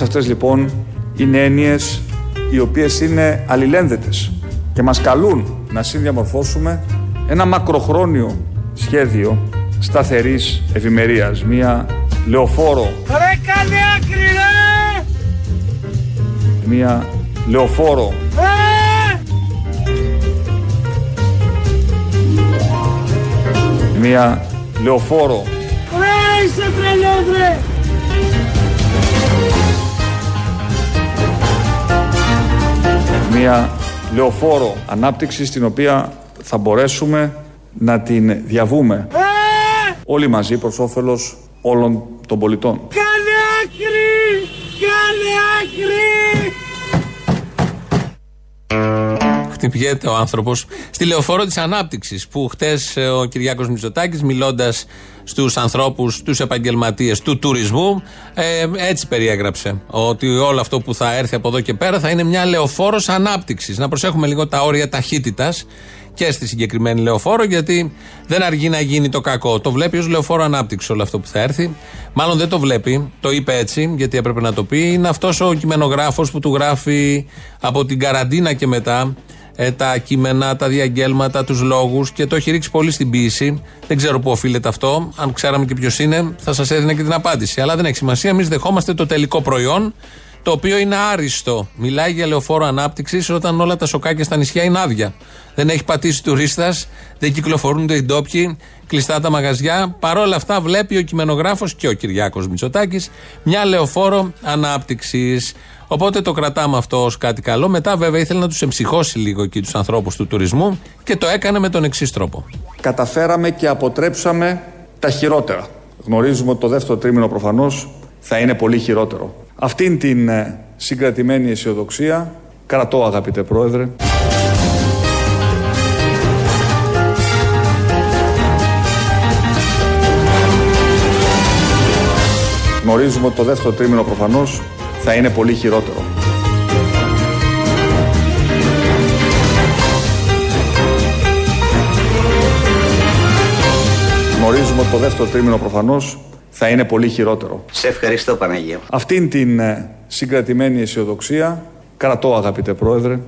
Όλες αυτές λοιπόν είναι έννοιες οι οποίες είναι αλληλένδετες και μας καλούν να συνδιαμορφώσουμε ένα μακροχρόνιο σχέδιο σταθερής ευημερίας, μια λεωφόρο. Ρε κάνε άκρη ρε! Μια λεωφόρο. Ε! Μια λεωφόρο. Ρε είσαι τρελός ρε! Μια λεωφόρο ανάπτυξης στην οποία θα μπορέσουμε να την διαβούμε Ε! όλοι μαζί προς όφελος όλων των πολιτών. Κάνε άκρη! Κάνε άκρη! Χτυπιέται ο άνθρωπος στη λεωφόρο της ανάπτυξης που χτες ο Κυριάκος Μητσοτάκης, μιλώντας στους ανθρώπους, στους επαγγελματίες του τουρισμού, ε, έτσι περιέγραψε. Ότι όλο αυτό που θα έρθει από εδώ και πέρα θα είναι μια λεωφόρος ανάπτυξης. Να προσέχουμε λίγο τα όρια ταχύτητας και στη συγκεκριμένη λεωφόρο, γιατί δεν αργεί να γίνει το κακό. Το βλέπει ως λεωφόρο ανάπτυξης όλο αυτό που θα έρθει. Μάλλον δεν το βλέπει, το είπε έτσι, γιατί έπρεπε να το πει. Είναι αυτός ο κειμενογράφος που του γράφει από την καραντίνα και μετά ε, τα κείμενα, τα διαγγέλματα, τους λόγους και το έχει ρίξει πολύ στην ποιήση. Δεν ξέρω πού οφείλεται αυτό. Αν ξέραμε και ποιος είναι, θα σας έδινε και την απάντηση. Αλλά δεν έχει σημασία. Εμείς δεχόμαστε το τελικό προϊόν, το οποίο είναι άριστο. Μιλάει για λεωφόρο ανάπτυξης όταν όλα τα σοκάκια στα νησιά είναι άδεια. Δεν έχει πατήσει τουρίστας, δεν κυκλοφορούν οι ντόπιοι, κλειστά τα μαγαζιά. Παρ' όλα αυτά, βλέπει ο κειμενογράφος και ο Κυριάκος Μητσοτάκης μια λεωφόρο ανάπτυξης. Οπότε το κρατάμε αυτό ως κάτι καλό. Μετά, βέβαια, ήθελε να τους εμψυχώσει λίγο εκεί τους ανθρώπους του τουρισμού και το έκανε με τον εξής τρόπο. Καταφέραμε και αποτρέψαμε τα χειρότερα. Γνωρίζουμε ότι το δεύτερο τρίμηνο προφανώς θα είναι πολύ χειρότερο. Αυτήν την ε, συγκρατημένη αισιοδοξία κρατώ αγαπητέ Πρόεδρε. Γνωρίζουμε ότι το δεύτερο τρίμηνο προφανώς θα είναι πολύ χειρότερο. Γνωρίζουμε ότι το δεύτερο τρίμηνο προφανώς θα είναι πολύ χειρότερο. Σε ευχαριστώ Παναγία. Αυτήν την ε, συγκρατημένη αισιοδοξία κρατώ αγαπητέ Πρόεδρε.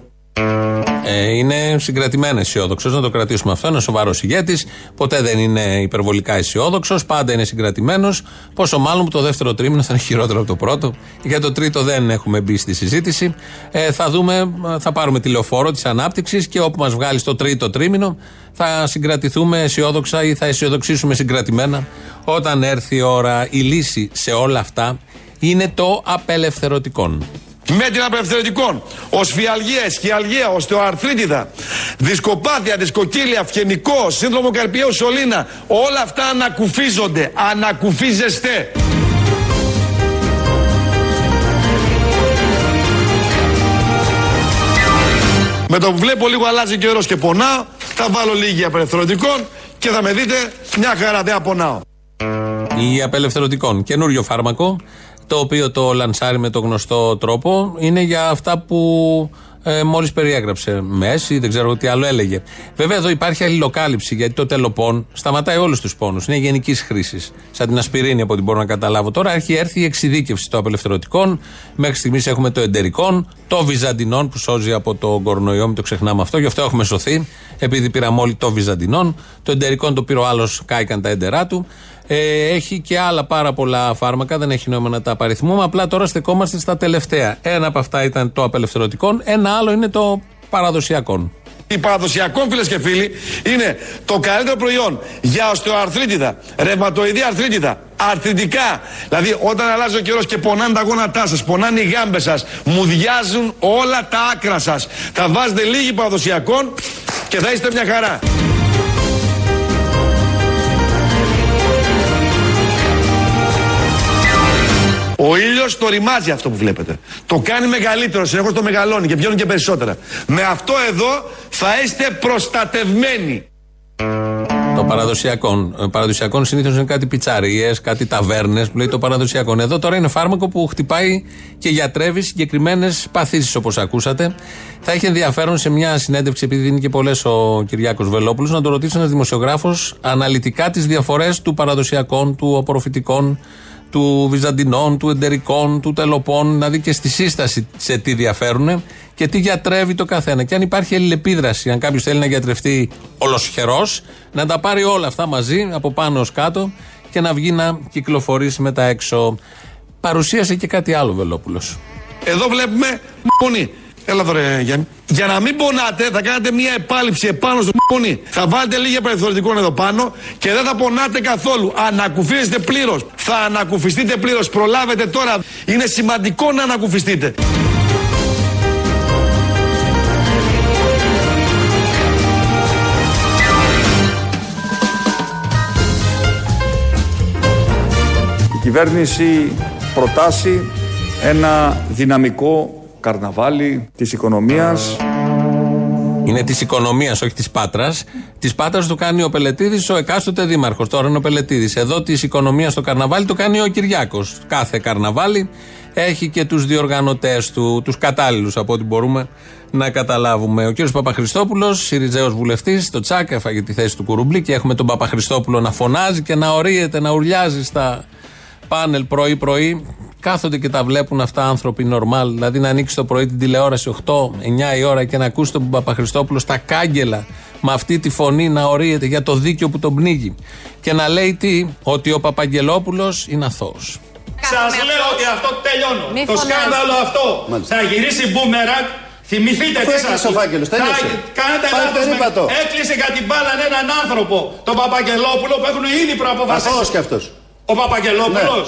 Ε, είναι συγκρατημένα αισιόδοξος. Να το κρατήσουμε αυτό. Είναι σοβαρός ηγέτης. Ποτέ δεν είναι υπερβολικά αισιόδοξος. Πάντα είναι συγκρατημένος. Πόσο μάλλον που το δεύτερο τρίμηνο θα είναι χειρότερο από το πρώτο. Για το τρίτο δεν έχουμε μπει στη συζήτηση. Ε, θα δούμε, θα πάρουμε τηλεοφόρο της ανάπτυξης και όπου μας βγάλει στο τρίτο τρίμηνο θα συγκρατηθούμε αισιόδοξα ή θα αισιοδοξήσουμε συγκρατημένα όταν έρθει η ώρα. Η λύση σε όλα αυτά είναι το απελευθερωτικόν. Με την απελευθερωτικών, οσφιαλγία, σκιαλγία, οστεοαρθρίτιδα, δισκοπάθεια, δισκοκύλια, φγενικό, σύνδρομο καρπιαίου σωλήνα, όλα αυτά ανακουφίζονται, ανακουφίζεστε. Με το που βλέπω λίγο αλλάζει καιρός και πονάω, θα βάλω λίγη απελευθερωτικών και θα με δείτε μια χαρά δεν απονάω. Η απελευθερωτικών. Καινούριο φάρμακο, το οποίο το λανσάρει με το γνωστό τρόπο. Είναι για αυτά που ε, μόλις περιέγραψε. Μέση, δεν ξέρω τι άλλο έλεγε. Βέβαια εδώ υπάρχει αλληλοκάλυψη, γιατί το τελοπών σταματάει όλους τους πόνους. Είναι γενικής χρήσης. Σαν την ασπιρίνη, από ό,τι μπορώ να καταλάβω. Τώρα έχει έρθει η εξειδίκευση των απελευθερωτικών. Μέχρι στιγμής έχουμε το εντερικών, το βυζαντινών που σώζει από το κορονοϊό, μην το ξεχνάμε αυτό. Γι' αυτό έχουμε σωθεί, επειδή πήραμε όλοι το βυζαντινών. Το εντερικών το πήρε ο άλλος, κάηκαν τα έντερά του. Ε, έχει και άλλα πάρα πολλά φάρμακα, δεν έχει νόημα να τα απαριθμούμε. Απλά τώρα στεκόμαστε στα τελευταία. Ένα από αυτά ήταν το απελευθερωτικό, ένα άλλο είναι το παραδοσιακό. Η παραδοσιακό φίλες και φίλοι είναι το καλύτερο προϊόν για οστεοαρθρίτιδα, ρευματοειδή αρθρίτιδα, αρθριτικά. Δηλαδή όταν αλλάζει ο καιρός και πονάνε τα γόνατά σας, πονάνε οι γάμπες σας, μουδιάζουν όλα τα άκρα σας. Θα βάζετε λίγη παραδοσιακών και θα είστε μια χαρά. Ο ήλιος το ρημάζει αυτό που βλέπετε. Το κάνει μεγαλύτερο, συνεχώς το μεγαλώνει και βγαίνουν και περισσότερα. Με αυτό εδώ θα είστε προστατευμένοι. Το παραδοσιακό. Ε, Παραδοσιακό συνήθως είναι κάτι πιτσαρίες, κάτι ταβέρνες που λέει το παραδοσιακό. Εδώ τώρα είναι φάρμακο που χτυπάει και γιατρεύει συγκεκριμένες παθήσεις όπως ακούσατε. Θα έχει ενδιαφέρον σε μια συνέντευξη, επειδή δίνει και πολλές ο Κυριάκος Βελόπουλος, να το ρωτήσει ένας δημοσιογράφος αναλυτικά τις διαφορές του παραδοσιακών, του απορροφητικών, του Βυζαντινών, του Εντερικών, του Τελοπών, δηλαδή και στη σύσταση σε τι διαφέρουν και τι γιατρεύει το καθένα. Και αν υπάρχει αλληλεπίδραση, αν κάποιος θέλει να γιατρευτεί ολοσχερός, να τα πάρει όλα αυτά μαζί, από πάνω ως κάτω και να βγει να κυκλοφορήσει μετά έξω. Παρουσίασε και κάτι άλλο Βελόπουλος. Εδώ βλέπουμε μόνη. Έλα εδώ ρε Γιάννη. Για να μην πονάτε, θα κάνετε μια επάλυψη επάνω στο μόνη. Θα βάλετε λίγα περιθωρητικών εδώ πάνω και δεν θα πονάτε καθόλου. Ανακουφίζεστε πλήρως. Θα ανακουφιστείτε πλήρως. Προλάβετε τώρα. Είναι σημαντικό να ανακουφιστείτε. Η κυβέρνηση προτάσει ένα δυναμικό καρναβάλι της οικονομίας Είναι της οικονομίας, όχι της Πάτρας. Της Πάτρας το κάνει ο Πελετήδη, ο εκάστοτε δήμαρχος. Τώρα είναι ο Πελετήδη. Εδώ της οικονομίας το καρναβάλι το κάνει ο Κυριάκος. Κάθε καρναβάλι έχει και τους διοργανωτές του, τους κατάλληλους από ό,τι μπορούμε να καταλάβουμε. Ο κύριος Παπαχριστόπουλο, Σιριζέος βουλευτής, το Τσάκ έφαγε τη θέση του Κουρουμπλή και έχουμε τον Παπαχριστόπουλο να φωνάζει και να ορίεται, να ουρλιάζει στα πάνελ πρωί-πρωί. Κάθονται και τα βλέπουν αυτά άνθρωποι νορμάλ. Δηλαδή να ανοίξει το πρωί την τηλεόραση 8-9 η ώρα και να ακούσει τον Παπαχριστόπουλο στα κάγκελα με αυτή τη φωνή να ορίεται για το δίκαιο που τον πνίγει. Και να λέει τι, ότι ο Παπαγγελόπουλος είναι αθώος. Σας λέω ότι αυτό τελειώνω. Μη το φωνάζεις. σκάνδαλο αυτό Μάλιστα. θα γυρίσει μπούμεραγκ. Θυμηθείτε Αφού τι έκλεισε σας ο φάκελος, τέλειωσε. Κάνετε Πάει λάθος. με- περίπατο. Έκλεισε για την μπάλα έναν άνθρωπο, τον Παπαγγελόπουλο, που έχουν ήδη προαποφασίσει. Αθώος κι αυτός. Ο Παπαγγελόπουλος;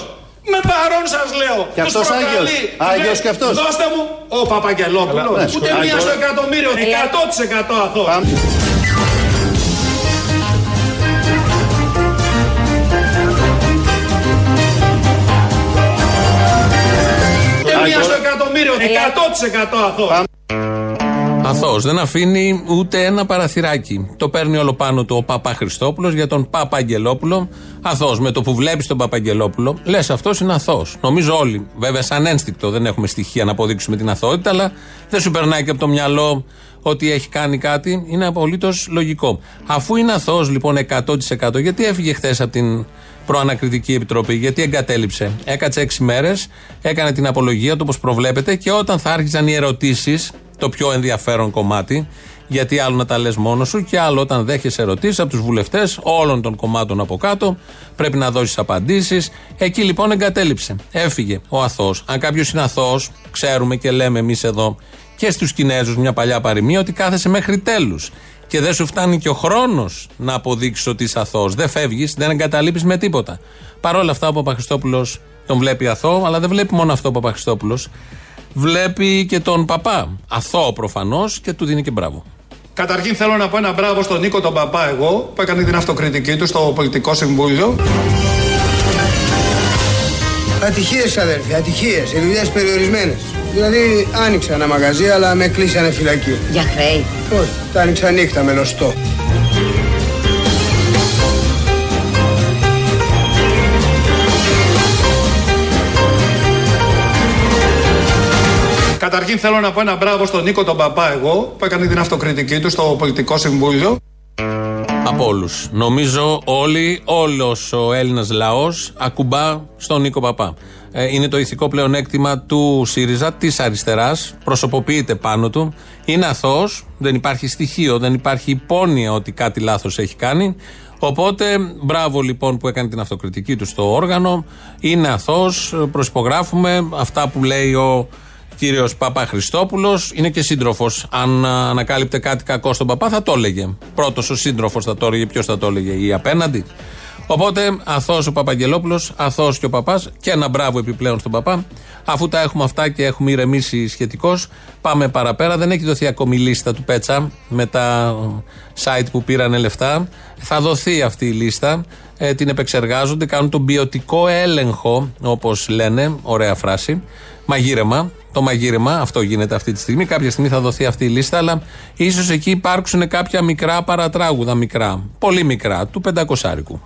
Με παρόν σας λέω. Ναι. Και Τους αυτός προκαλεί. Άγιος. Και Άγιος λέει, κι αυτός. Δώστε μου ο Παπαγγελόπουλος. Καλά, ναι. Ούτε μία Άγιος. στο εκατομμύριο. 100% αθώο. Πάμε. Ούτε μία στο εκατομμύριο. 100% αθώο. Αθώος. Δεν αφήνει ούτε ένα παραθυράκι. Το παίρνει όλο πάνω του ο Παπά Χριστόπουλος για τον Παπαγγελόπουλο. Αθώος. Με το που βλέπεις τον Παπαγγελόπουλο, λες αυτός είναι αθώος. Νομίζω όλοι. Βέβαια, σαν ένστικτο δεν έχουμε στοιχεία να αποδείξουμε την αθωότητα, αλλά δεν σου περνάει και από το μυαλό ότι έχει κάνει κάτι. Είναι απολύτως λογικό. Αφού είναι αθώος λοιπόν 100%, γιατί έφυγε χθες από την προανακριτική επιτροπή, γιατί εγκατέλειψε. Έκατσε 6 μέρες, έκανε την απολογία του όπως προβλέπετε και όταν θα άρχιζαν οι ερωτήσεις, το πιο ενδιαφέρον κομμάτι, γιατί άλλο να τα λες μόνος σου και άλλο όταν δέχεσαι ερωτήσεις από τους βουλευτές όλων των κομμάτων από κάτω, πρέπει να δώσεις απαντήσεις. Εκεί λοιπόν εγκατέλειψε. Έφυγε ο αθώος. Αν κάποιος είναι αθώος, ξέρουμε και λέμε εμείς εδώ και στους Κινέζους μια παλιά παροιμία ότι κάθεσαι μέχρι τέλους. Και δεν σου φτάνει και ο χρόνος να αποδείξεις ότι είσαι αθώος. Δεν φεύγεις, δεν εγκαταλείπεις με τίποτα. Παρ' όλα αυτά ο Παπαχριστόπουλος τον βλέπει αθώο, αλλά δεν βλέπει μόνο αυτό ο Παπαχριστόπουλος. Βλέπει και τον παπά. Αθώο προφανώς και του δίνει και μπράβο. Καταρχήν θέλω να πω ένα μπράβο στον Νίκο τον Παπά εγώ που έκανε την αυτοκριτική του στο Πολιτικό Συμβούλιο. Ατυχίες, αδέρφια, ατυχίες. Οι δουλειές περιορισμένες. Δηλαδή, άνοιξα ένα μαγαζί, αλλά με κλείσανε φυλακή. Για χρέη. Όχι, τα άνοιξα νύχτα με λωστό. Καταρχήν θέλω να πω ένα μπράβο στον Νίκο τον Παπά εγώ που έκανε την αυτοκριτική του στο Πολιτικό Συμβούλιο. Από όλους. Νομίζω όλοι, όλος ο Έλληνας λαός ακουμπά στον Νίκο Παπά. Ε, είναι το ηθικό πλεονέκτημα του ΣΥΡΙΖΑ, της αριστεράς. Προσωποποιείται πάνω του. Είναι αθώος. Δεν υπάρχει στοιχείο, δεν υπάρχει υπόνοια ότι κάτι λάθος έχει κάνει. Οπότε, μπράβο λοιπόν που έκανε την αυτοκριτική του στο όργανο. Είναι αθώος. Προσυπογράφουμε αυτά που λέει ο κύριος Παπά Χριστόπουλο. Είναι και σύντροφος. Αν α, ανακάλυπτε κάτι κακό στον Παπά, θα το έλεγε. Πρώτος ο σύντροφος θα το έλεγε. Ποιος θα το έλεγε, η απέναντι. Οπότε, αθώος ο Παπαγγελόπουλος, αθώος και ο Παπάς. Και ένα μπράβο επιπλέον στον Παπά. Αφού τα έχουμε αυτά και έχουμε ηρεμήσει σχετικώς, πάμε παραπέρα. Δεν έχει δοθεί ακόμη η λίστα του Πέτσα με τα site που πήρανε λεφτά. Θα δοθεί αυτή η λίστα. Ε, την επεξεργάζονται, κάνουν τον ποιοτικό έλεγχο, όπως λένε. Ωραία φράση. Μαγείρεμα. Το μαγείρεμα, αυτό γίνεται αυτή τη στιγμή. Κάποια στιγμή θα δοθεί αυτή η λίστα, αλλά ίσως εκεί υπάρξουν κάποια μικρά παρατράγουδα. Μικρά. Πολύ μικρά, του πεντακοσάρικου.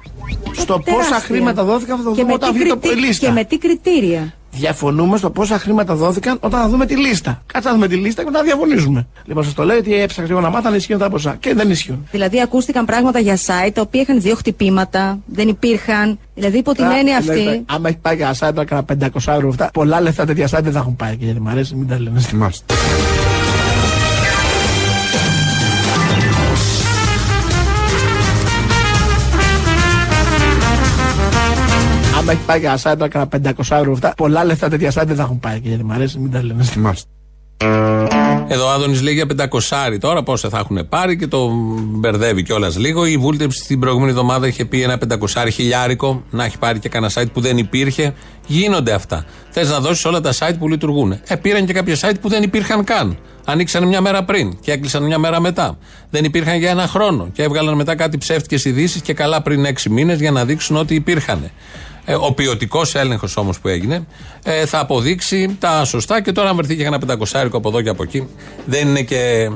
Στο πόσα Τεράστια. χρήματα δόθηκαν θα το Και δούμε με όταν τι βγει το κριτι- η λίστα. Και με τι κριτήρια; Διαφωνούμε στο πόσα χρήματα δόθηκαν όταν θα δούμε τη λίστα. Κάτσε να δούμε τη λίστα και μετά διαφωνήσουμε. Λοιπόν, σας το λέω ότι έψαξα εγώ να μάθω αν ισχύουν τα ποσά. Και δεν ισχύουν. Δηλαδή, ακούστηκαν πράγματα για site τα οποία είχαν δύο χτυπήματα, δεν υπήρχαν. Δηλαδή, υπό την Α, έννοια λέτε, αυτή. Άμα έχει πάει για site τώρα κανένα 500 ευρώ αυτά, πολλά λεφτά τέτοια site δεν θα έχουν πάει. Και γιατί μου αρέσει, μην τα λέμε. Θυμάστε. Άμα έχει πάει για site τώρα κανένα 500 ευρώ αυτά, πολλά λεφτά τέτοια site δεν θα έχουν πάει. Και γιατί μου αρέσει, μην τα λέμε. Θυμάστε. Εδώ ο Άδωνης λέει για 500 τώρα πόσα θα έχουν πάρει και το μπερδεύει κιόλας λίγο. Η βούλτεψη την προηγούμενη εβδομάδα είχε πει ένα 500 χιλιάρικο να έχει πάρει και κανένα site που δεν υπήρχε. Γίνονται αυτά. Θες να δώσεις όλα τα site που λειτουργούν. Ε, πήραν και κάποια site που δεν υπήρχαν καν. Ανοίξαν μια μέρα πριν και έκλεισαν μια μέρα μετά. Δεν υπήρχαν για ένα χρόνο και έβγαλαν μετά κάτι ψεύτικες ειδήσεις και καλά πριν 6 μήνες για να δείξουν ότι υπήρχαν. Ε, ο ποιοτικός έλεγχος όμως που έγινε ε, θα αποδείξει τα σωστά και τώρα, αν βρεθεί και ένα πεντακοσάρικο από εδώ και από εκεί, δεν είναι και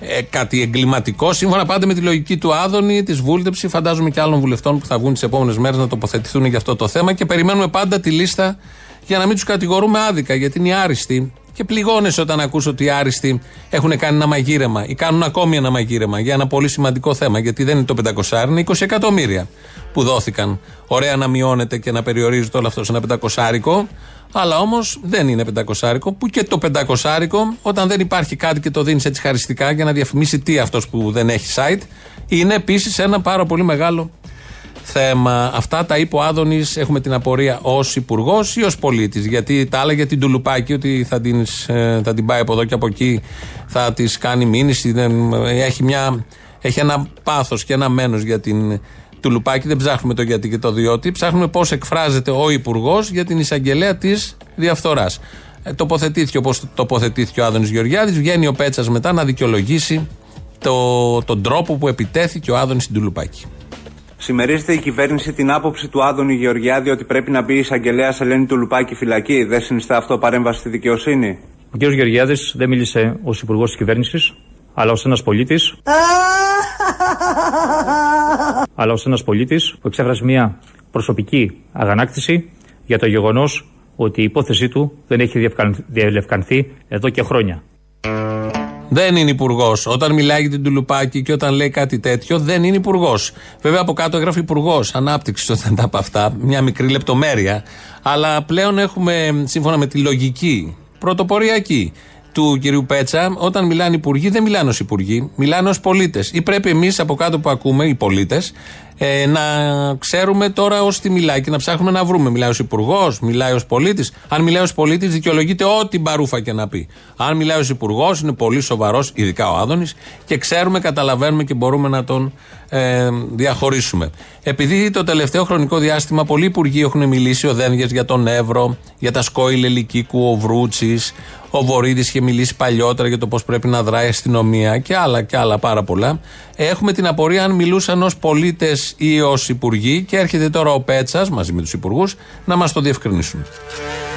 ε, κάτι εγκληματικό. Σύμφωνα πάντα με τη λογική του Άδωνη, της βούλτεψη, φαντάζομαι και άλλων βουλευτών που θα βγουν τις επόμενες μέρες να τοποθετηθούν για αυτό το θέμα και περιμένουμε πάντα τη λίστα για να μην τους κατηγορούμε άδικα, γιατί είναι οι άριστοι. Και πληγώνεσαι όταν ακούς ότι οι άριστοι έχουν κάνει ένα μαγείρεμα ή κάνουν ακόμη ένα μαγείρεμα για ένα πολύ σημαντικό θέμα. Γιατί δεν είναι το 500, είναι 20 εκατομμύρια που δόθηκαν. Ωραία να μειώνεται και να περιορίζεται όλο αυτό σε ένα 500 αλλά όμως δεν είναι 500 που και το 500 όταν δεν υπάρχει κάτι και το δίνεις έτσι χαριστικά για να διαφημίσει τι αυτός που δεν έχει site, είναι επίσης ένα πάρα πολύ μεγάλο θέμα. Αυτά τα είπε ο Άδωνης. Έχουμε την απορία ως υπουργός ή ως πολίτης. Γιατί τα άλλα για την Τουλουπάκη, ότι θα την, ε, θα την πάει από εδώ και από εκεί, θα της κάνει μήνυση. Δεν, έχει, μια, έχει ένα πάθος και ένα μένος για την Τουλουπάκη. Δεν ψάχνουμε το γιατί και το διότι. Ψάχνουμε πώς εκφράζεται ο υπουργός για την εισαγγελέα της διαφθοράς. Ε, τοποθετήθηκε όπως τοποθετήθηκε ο Άδωνης Γεωργιάδης. Βγαίνει ο Πέτσας μετά να δικαιολογήσει το, τον τρόπο που επιτέθηκε ο Άδωνης στην Τουλουπάκη. Συμμερίζεται η κυβέρνηση την άποψη του Άδωνη Γεωργιάδη ότι πρέπει να μπει η εισαγγελέα Ελένη του Λουπάκη φυλακή. Δεν συνιστά αυτό παρέμβαση στη δικαιοσύνη; Ο κ. Γεωργιάδης δεν μίλησε ως υπουργός της κυβέρνησης, αλλά ως ένας πολίτη. αλλά ως ένας πολίτης που εξέφρασε μια προσωπική αγανάκτηση για το γεγονός ότι η υπόθεσή του δεν έχει διελευκανθεί εδώ και χρόνια. Δεν είναι υπουργός. Όταν μιλάει για την Τουλουπάκη και όταν λέει κάτι τέτοιο, δεν είναι υπουργός. Βέβαια από κάτω έγραφε υπουργός ανάπτυξης όταν τα από αυτά. Μια μικρή λεπτομέρεια. Αλλά πλέον έχουμε, σύμφωνα με τη λογική πρωτοποριακή του κυρίου Πέτσα, όταν μιλάνε υπουργοί, δεν μιλάνε ως υπουργοί, μιλάνε ως πολίτες. Ή πρέπει εμείς από κάτω που ακούμε, οι πολίτες, ε, να ξέρουμε τώρα ως τι μιλάει και να ψάχνουμε να βρούμε. Μιλάει ως υπουργός, μιλάει ως πολίτης. Αν μιλάει ως πολίτης, δικαιολογείται ό,τι μπαρούφα και να πει. Αν μιλάει ως υπουργός, είναι πολύ σοβαρός, ειδικά ο Άδωνης, και ξέρουμε, καταλαβαίνουμε και μπορούμε να τον ε, διαχωρίσουμε. Επειδή το τελευταίο χρονικό διάστημα πολλοί υπουργοί έχουν μιλήσει, ο Δένγες για τον Εύρο, για τα σκόιλ Ελικίκου, ο Βρούτσης, ο Βορύδης είχε μιλήσει παλιότερα για το πώς πρέπει να δράει η αστυνομία και άλλα και άλλα πάρα πολλά. Έχουμε την απορία αν μιλούσαν ως πολίτες ή ως υπουργοί και έρχεται τώρα ο Πέτσας μαζί με τους υπουργούς να μας το διευκρινίσουν.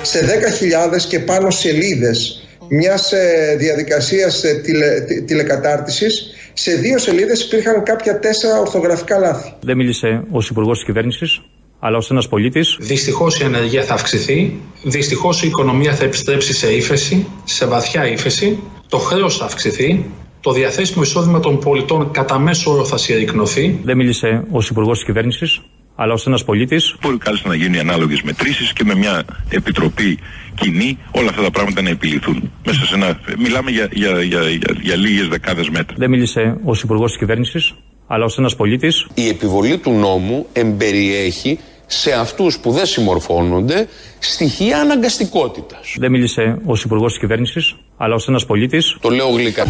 Σε 10.000 και πάνω σελίδες μιας διαδικασίας τηλε, τηλεκατάρτισης, σε δύο σελίδες υπήρχαν κάποια τέσσερα ορθογραφικά λάθη. Δεν μίλησε ως υπουργός της κυβέρνησης, αλλά ως ένας πολίτης. Δυστυχώς η ανεργία θα αυξηθεί. Δυστυχώς η οικονομία θα επιστρέψει σε ύφεση, σε βαθιά ύφεση. Το χρέος θα αυξηθεί. Το διαθέσιμο εισόδημα των πολιτών κατά μέσο όρο θα συρρυκνωθεί. Δεν μίλησε ως υπουργός της κυβέρνησης, αλλά ως ένας πολίτης. Μπορεί κάλλιστα να γίνει ανάλογες μετρήσεις και με μια επιτροπή κοινή όλα αυτά τα πράγματα να επιληθούν. Μέσα σε ένα. Μιλάμε για, για, για, για, για λίγες δεκάδες μέτρα. Δεν μίλησε ως υπουργός της κυβέρνησης, αλλά ως ένας πολίτης. Η επιβολή του νόμου εμπεριέχει σε αυτούς που δεν συμμορφώνονται στοιχεία αναγκαστικότητας. Δεν μίλησε ως υπουργός της κυβέρνησης, αλλά ως ένας πολίτης. Το λέω γλυκά.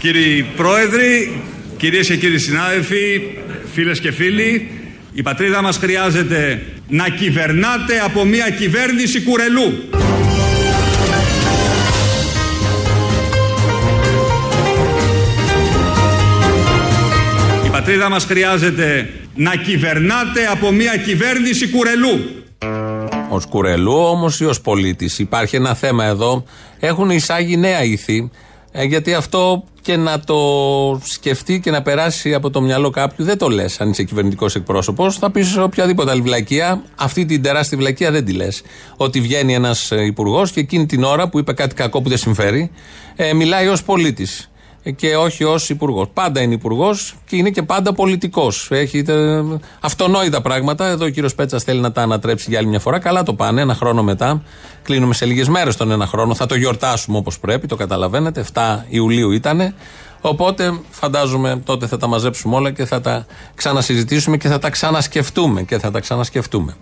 Κύριοι Πρόεδροι, κυρίες και κύριοι συνάδελφοι, φίλες και φίλοι, η πατρίδα μας χρειάζεται να κυβερνάτε από μια κυβέρνηση κουρελού. Η πατρίδα μας χρειάζεται να κυβερνάτε από μια κυβέρνηση κουρελού. Ω κουρελού όμως ή ως πολίτης. Υπάρχει ένα θέμα εδώ. Έχουν εισάγει νέα ήθη Ε, γιατί αυτό και να το σκεφτεί και να περάσει από το μυαλό κάποιου δεν το λες αν είσαι κυβερνητικός εκπρόσωπος. Θα πεις σε οποιαδήποτε άλλη βλακεία. Αυτή την τεράστια βλακεία δεν τη λες. Ότι βγαίνει ένας υπουργός και εκείνη την ώρα που είπε κάτι κακό που δεν συμφέρει, ε, μιλάει ως πολίτης και όχι ως υπουργός. Πάντα είναι υπουργός και είναι και πάντα πολιτικός. Έχει ε, αυτονόητα πράγματα. Εδώ ο κύριος Πέτσας θέλει να τα ανατρέψει για άλλη μια φορά. Καλά το πάνε. Ένα χρόνο μετά. Κλείνουμε σε λίγες μέρες τον ένα χρόνο. Θα το γιορτάσουμε όπως πρέπει. Το καταλαβαίνετε. 7 Ιουλίου ήταν. Οπότε φαντάζομαι τότε θα τα μαζέψουμε όλα και θα τα ξανασυζητήσουμε και θα τα ξανασκεφτούμε. Και θα τα ξανασκεφτούμε.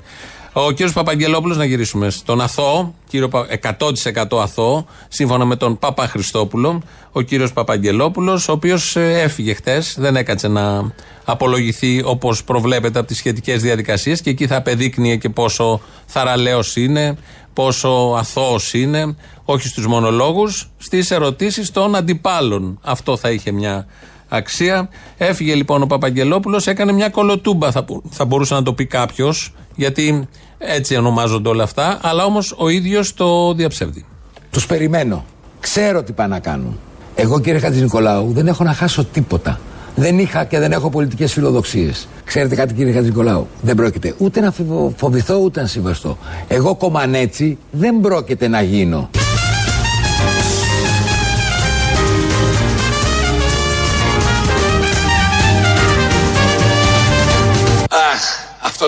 Ο κύριος Παπαγγελόπουλος, να γυρίσουμε στον αθώο, κύριο, 100% αθώο, σύμφωνα με τον Παπα Χριστόπουλο, ο κύριος Παπαγγελόπουλος, ο οποίος έφυγε χτες, δεν έκατσε να απολογηθεί όπως προβλέπεται από τις σχετικές διαδικασίες και εκεί θα απεδείκνυε και πόσο θαραλέος είναι, πόσο αθώος είναι, όχι στους μονολόγους, στις ερωτήσεις των αντιπάλων. Αυτό θα είχε μια αξία. Έφυγε λοιπόν ο Παπαγγελόπουλος, έκανε μια κολοτούμπα, θα, θα μπορούσε να το πει κάποιος, γιατί έτσι ονομάζονται όλα αυτά, αλλά όμως ο ίδιος το διαψεύδει. Τους περιμένω. Ξέρω τι πάνε να κάνουν. Εγώ κύριε Χατζη Νικολάου δεν έχω να χάσω τίποτα. Δεν είχα και δεν έχω πολιτικές φιλοδοξίες. Ξέρετε κάτι κύριε Χατζη Νικολάου, δεν πρόκειται ούτε να φοβηθώ ούτε να συμβαστώ. Εγώ κομμανέτσι δεν πρόκειται να γίνω.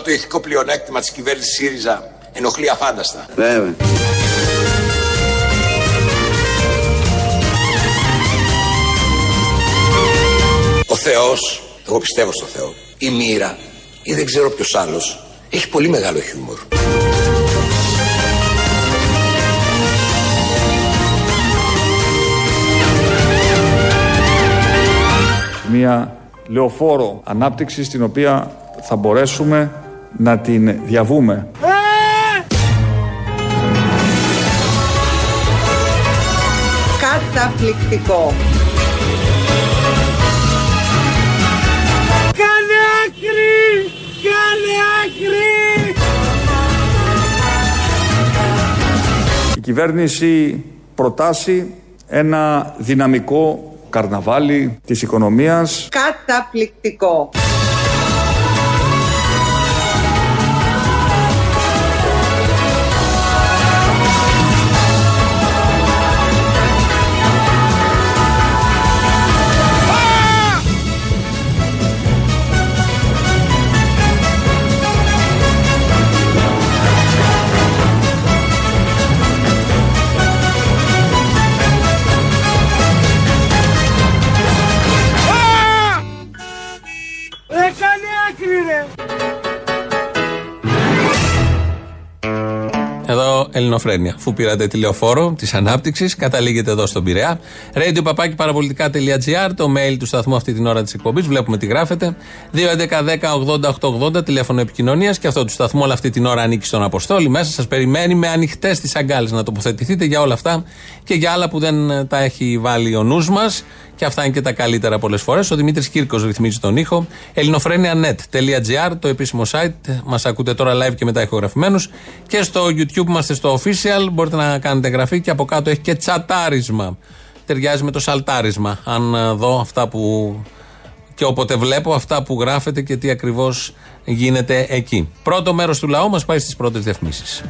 Το ηθικό πλεονέκτημα της κυβέρνησης ΣΥΡΙΖΑ ενοχλεί αφάνταστα. Βέβαια. Ο Θεός, εγώ πιστεύω στο Θεό, η μοίρα ή δεν ξέρω ποιος άλλος, έχει πολύ μεγάλο χιούμορ. Μια λεωφόρο ανάπτυξης στην οποία θα μπορέσουμε να την διαβούμε. Καταπληκτικό. Κάνε άκρη! Κάνε άκρη! Η κυβέρνηση προτάσει ένα δυναμικό καρναβάλι της οικονομίας. Καταπληκτικό. Ελληνοφρένια. Αφού πήρατε τηλεοφόρο της ανάπτυξης, καταλήγετε εδώ στον Πειραιά. Radio παπάκι παραπολιτικά.gr, το mail του σταθμού αυτή την ώρα της εκπομπής. Βλέπουμε τι γράφετε. 2.11.10.80.880 τηλέφωνο επικοινωνίας και αυτό του σταθμού όλη αυτή την ώρα ανήκει στον Αποστόλη. Μέσα σας περιμένει με ανοιχτές τις αγκάλες να τοποθετηθείτε για όλα αυτά και για άλλα που δεν τα έχει βάλει ο νους μας. Και αυτά είναι και τα καλύτερα πολλές φορές. Ο Δημήτρης Κύρκος ρυθμίζει τον ήχο. ελληνοφρένια.net.gr, το επίσημο site. Μας ακούτε τώρα live και μετά ηχογραφημένους. Και στο YouTube είμαστε στο official. Μπορείτε να κάνετε εγγραφή και από κάτω έχει και τσατάρισμα. Ταιριάζει με το σαλτάρισμα. Αν δω αυτά που. και όποτε βλέπω αυτά που γράφετε και τι ακριβώς γίνεται εκεί. Πρώτο μέρος του λαού μας πάει στις πρώτες διαφημίσεις.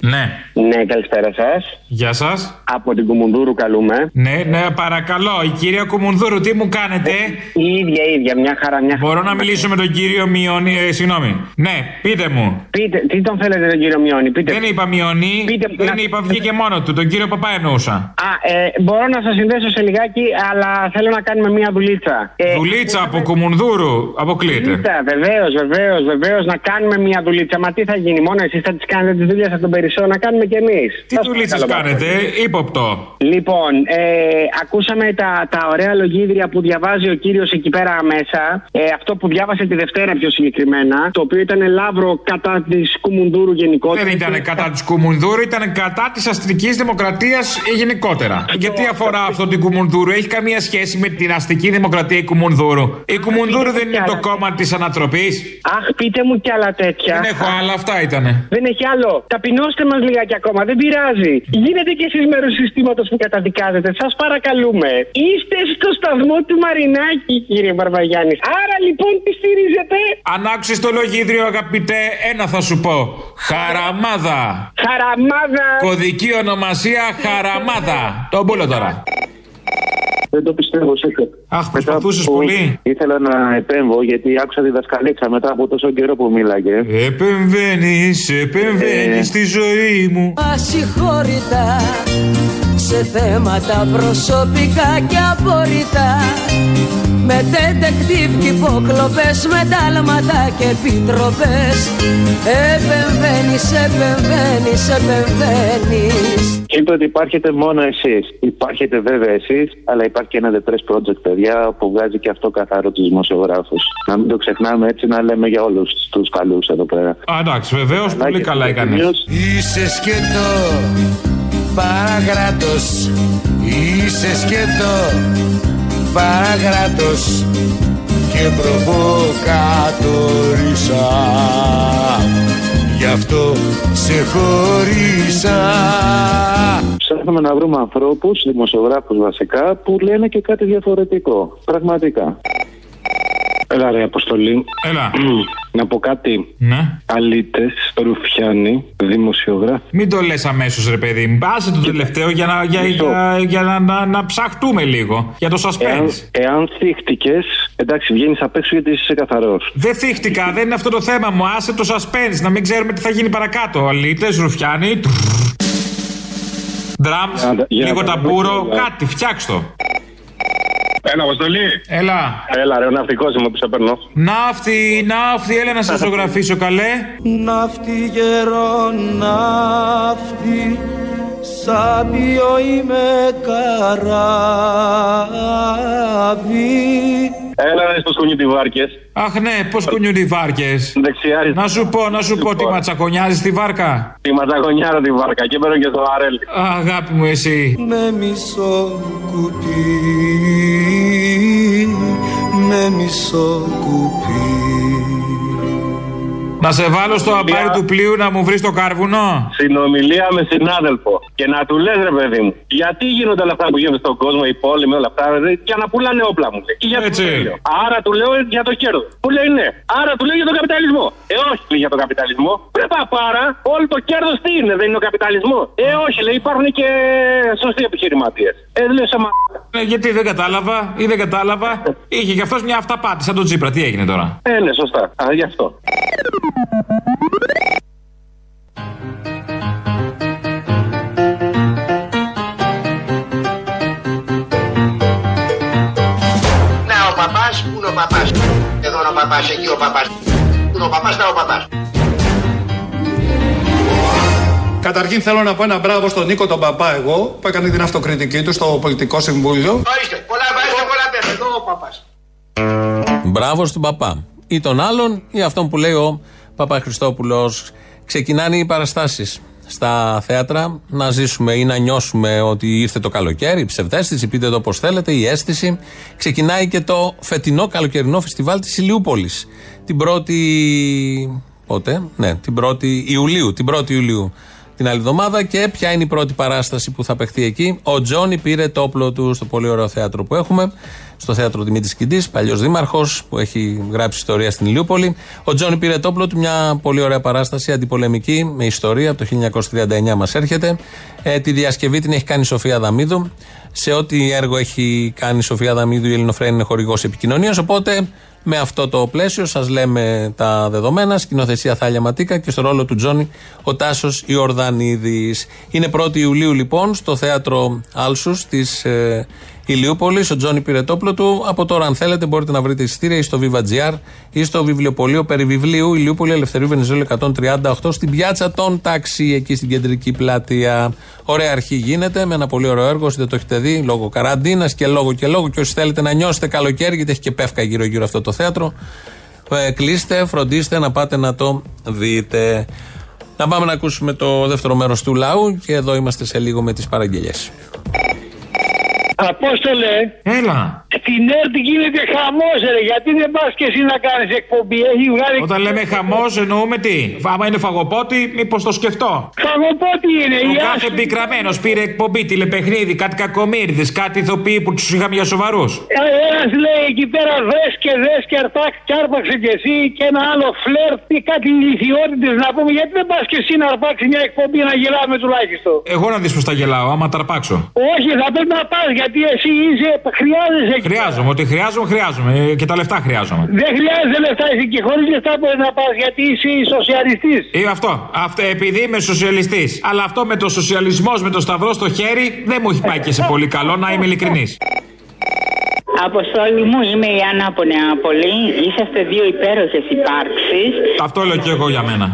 Ναι. Ναι, καλησπέρα σας. Γεια σας. Από την Κουμουνδούρου καλούμε. Ναι, ναι, παρακαλώ. Η κυρία Κουμουνδούρου, τι μου κάνετε; Η ίδια, η ίδια, μια χαρά, μια χαρά. Μπορώ να μιλήσω με τον κύριο Μιονί, ε, συγγνώμη. Ναι, πείτε μου. Πείτε, τι τον θέλετε τον κύριο Μιονί, πείτε. Δεν είπα Μιονί, Πείτε, δεν να- είπα βγήκε μόνο του. Τον κύριο Παπά εννοούσα. Α, ε, μπορώ να σας συνδέσω σε λιγάκι, αλλά θέλω να κάνουμε μια δουλίτσα. Ε, Δουλίτσα από Κουμουνδούρου, αποκλείεται. Δουλίτσα, βεβαίως, βεβαίως, βεβαίως να κάνουμε μια δουλίτσα. Μα τι θα γίνει, μόνο εσείς θα τις κάνετε τις δουλειές από τον Περισσό, να κάνουμε κι εμείς. Τι δουλίτσε κάνετε, ύποπτο; Λοιπόν, ε, ακούσαμε τα, τα ωραία λογίδρια που διαβάζει ο κύριος εκεί πέρα μέσα. Ε, αυτό που διάβασε τη Δευτέρα πιο συγκεκριμένα. Το οποίο ήταν λαύρο κατά της Κουμουνδούρου γενικότερα. Δεν ήταν κατά της Κουμουνδούρου, ήταν κατά της αστικής δημοκρατίας γενικότερα. Γιατί αφορά αυτό την Κουμουνδούρου, έχει καμία σχέση με την αστική δημοκρατία η Κουμουνδούρου. Η Κουμουνδούρου δεν είναι το κόμμα της ανατροπής; Αχ, πείτε μου κι άλλα τέτοια. Δεν έχω άλλα, αυτά ήτανε. Δεν έχει άλλο. Ταπεινώστε Δώστε μας λιγάκι ακόμα, δεν πειράζει. Γίνετε κι εσείς μέρος συστήματος που καταδικάζετε. Σας παρακαλούμε. Είστε στο σταθμό του Μαρινάκη, κύριε Μπαρβαγιάννης. Άρα λοιπόν τι στηρίζετε; Αν άκουσε το λογίδριο, αγαπητέ, ένα θα σου πω. Χαραμάδα. Χαραμάδα. Κωδική ονομασία Χαραμάδα. Τον πούλο τώρα. Δεν το πιστεύω, Σίκο. Αχ, προσπαθούσες πολύ. Ήθελα να επέμβω γιατί άκουσα διδασκαλίτσα μετά από τόσο καιρό που μίλαγε. Επεμβαίνεις, επεμβαίνεις Ε. στη ζωή μου. Ασυγχώρητα σε θέματα προσωπικά και απορριτά με detective και υποκλοπές, με τάλματα και επιτροπές Επεμβαίνεις, επεμβαίνεις, επεμβαίνεις Είπε ότι υπάρχετε μόνο εσείς. Υπάρχετε βέβαια εσείς, αλλά υπάρχει και ένα The Press Project, παιδιά, που βγάζει και αυτό καθαρό τους δημοσιογράφους. Να μην το ξεχνάμε έτσι, να λέμε για όλους τους καλού εδώ πέρα. Α, εντάξει, βεβαίως, πολύ καλά έκανες. Είσαι σκέτο, παραγράτος Είσαι σκέτο, παραγράτος Και προβοκατορίσα Γι' αυτό σε χωρίσα Ψάχνουμε να βρούμε ανθρώπους, δημοσιογράφους βασικά, που λένε και κάτι διαφορετικό. Πραγματικά. Έλα ρε Αποστολή. Έλα. να πω κάτι. Ναι. Αλίτες, ρουφιάνοι, δημοσιογράφοι. Μην το λες αμέσως, ρε παιδί μου. Άσε το τελευταίο για να, για, για, για να, να, να ψαχτούμε λίγο. Για το Εάν, suspense. εάν θύχτηκες, εντάξει, βγαίνεις απ' έξω γιατί είσαι καθαρός. Δεν θύχτηκα, δεν είναι αυτό το θέμα μου. Άσε το suspense, να μην ξέρουμε τι θα γίνει παρακάτω. Αλίτε, ρουφιάνοι. Drums, για λίγο να ταμπούρο, δούμε. κάτι, φτιάξ' το. Έλα, Αποστολή. Έλα. Έλα, ρε, ο ναυτικός είμαι που σε παίρνω. Ναύτη, ναύτη, έλα να σε ζωγραφίσω καλέ. Ναύτη γερό ναύτη Σαν ποιο είμαι καράβι Έλα, ρε, στο σκουνί τη βάρκες. Αχ ναι, πώς κουνιούνται οι βάρκες. Δεξιάρι. Να σου πω, να σου πω, τι ματσακονιάζεις τη βάρκα; Τη ματσαγωνιάρα τη βάρκα και παίρνω και στο αρέλ. Αγάπη μου, εσύ. Με μισό κουπί Με μισό κουπί Να σε βάλω στο αμπάρι του πλοίου να μου βρεις το κάρβουνο. Συνομιλία με συνάδελφο. Και να του λες, ρε παιδί μου, γιατί γίνονται όλα αυτά που γίνονται στον κόσμο, οι πόλεμοι, όλα αυτά, ρε, για να πουλάνε όπλα μου. λέει. Και για Έτσι. το τέλειο. Άρα του λέω για το κέρδος. Μου λέει ναι. Άρα του λέω για τον καπιταλισμό. Ε, όχι λέει για τον καπιταλισμό. Πρέπει πάρα, όλο το κέρδος τι είναι, δεν είναι ο καπιταλισμός; Ε, όχι, λέει, υπάρχουν και σωστοί επιχειρηματίες. Ε, λέω σε μα. Ε, γιατί δεν κατάλαβα ή δεν κατάλαβα. Είχε κι αυτός μια αυταπάτη σαν τον Τζίπρα. Τι έγινε τώρα; Ε, ναι, σωστά. Α, γι' αυτό. Να ο παπάς, πού είναι ο παπάς; Εδώ είναι ο παπάς, εκεί ο παπάς. Πού είναι ο παπάς, να ο παπάς. Καταρχήν θέλω να πω ένα μπράβο στον Νίκο τον Παπά εγώ που έκανε την αυτοκριτική του στο Πολιτικό Συμβούλιο. Ορίστε, πολλά βάζετε, πολλά παίρνετε. Εδώ ο παπάς. Μπράβο στον παπά. Ή τον άλλον, ή αυτόν που λέει ο Παπα Χριστόπουλο. Ξεκινάνε οι παραστάσεις στα θέατρα. Να ζήσουμε ή να νιώσουμε ότι ήρθε το καλοκαίρι, η ψευδέστηση, πείτε το πώς θέλετε, η αίσθηση. Ξεκινάει και το φετινό καλοκαιρινό φεστιβάλ της Ηλιούπολης. Την 1η. Πότε; Ναι, την 1η Ιουλίου. Την 1η Ιουλίου την άλλη εβδομάδα. Και ποια είναι η πρώτη παράσταση που θα παιχτεί εκεί; Ο Τζόνι πήρε το όπλο του στο πολύ ωραίο θέατρο που έχουμε, στο θέατρο Δημήτρης Κιντής, παλιός δήμαρχος που έχει γράψει ιστορία στην Ηλιούπολη. Ο Τζόνι πήρε το όπλο του, μια πολύ ωραία παράσταση αντιπολεμική με ιστορία από το 1939 μας έρχεται. Ε, τη διασκευή την έχει κάνει η Σοφία Δαμίδου. Σε ό,τι έργο έχει κάνει η Σοφία Δαμίδου, η Ελληνοφρένη είναι χορηγός επικοινωνίας. Οπότε με αυτό το πλαίσιο σας λέμε τα δεδομένα. Σκηνοθεσία Θάλια Ματίκα και στο ρόλο του Τζόνι ο Τάσος Ιορδανίδης. Είναι 1η Ιουλίου λοιπόν στο θέατρο Άλσους τη ε, Ηλιούπολη. Ο Τζόνι πήρε το όπλο του. Από τώρα, αν θέλετε, μπορείτε να βρείτε εισιτήρια ή στο Viva.gr ή στο βιβλιοπωλείο Περιβιβλίου Ηλιούπολη Ελευθερίου Βενιζέλου 138 στην πιάτσα των ταξί, εκεί στην κεντρική πλατεία. Ωραία αρχή γίνεται με ένα πολύ ωραίο έργο. Όσοι δεν το έχετε δει, λόγω καραντίνας και λόγω και λόγω. Και όσοι θέλετε να νιώσετε καλοκαίρι, γιατί έχει και πεύκα γύρω-γύρω αυτό το θέατρο, ε, κλείστε, φροντίστε να πάτε να το δείτε. Να πάμε να ακούσουμε το δεύτερο μέρος του λαού και εδώ είμαστε σε λίγο με τις παραγγελίε. Απόστολε. Έλα. Στην ΕΡΤ γίνεται χαμός, ρε. Γιατί δεν πας και εσύ να κάνεις εκπομπή. Έχει βγάλει. Όταν λέμε χαμός, εννοούμε τι; Άμα είναι φαγοπότη, μήπως το σκεφτώ; Φαγοπότη είναι. Ο η κάθε άσπρη. πικραμένος πήρε εκπομπή, τηλεπαιχνίδι, κάτι κακομίρδε, κάτι ηθοποιοί που τους είχαμε για σοβαρούς. Ένας λέει εκεί πέρα δες και δες και αρπάξ και άρπαξε και εσύ και ένα άλλο φλερτ ή κάτι ηλικιότητες να πούμε. Γιατί δεν πας και εσύ να αρπάξει μια εκπομπή να γελάμε τουλάχιστον. Εγώ να δεις πω τα γελάω, άμα τα αρπάξω. Όχι, θα πρέπει να πας γιατί εσύ είσαι, χρειάζεσαι. εκεί. Χρειάζομαι, ό,τι χρειάζομαι, χρειάζομαι. Ε, Και τα λεφτά χρειάζομαι. Δεν χρειάζεται λεφτά, εσύ και χωρίς λεφτά μπορείς να πας γιατί είσαι σοσιαλιστής. Ε, αυτό, αυτό, επειδή είμαι σοσιαλιστής. Αλλά αυτό με το σοσιαλισμός, με το σταυρό στο χέρι, δεν μου έχει πάει και σε πολύ καλό, να είμαι ειλικρινής. Αποστόλη μου, είμαι η Άννα από Νεάπολη. Είσαστε δύο υπέροχες υπάρξεις. Αυτό λέω και εγώ για μένα.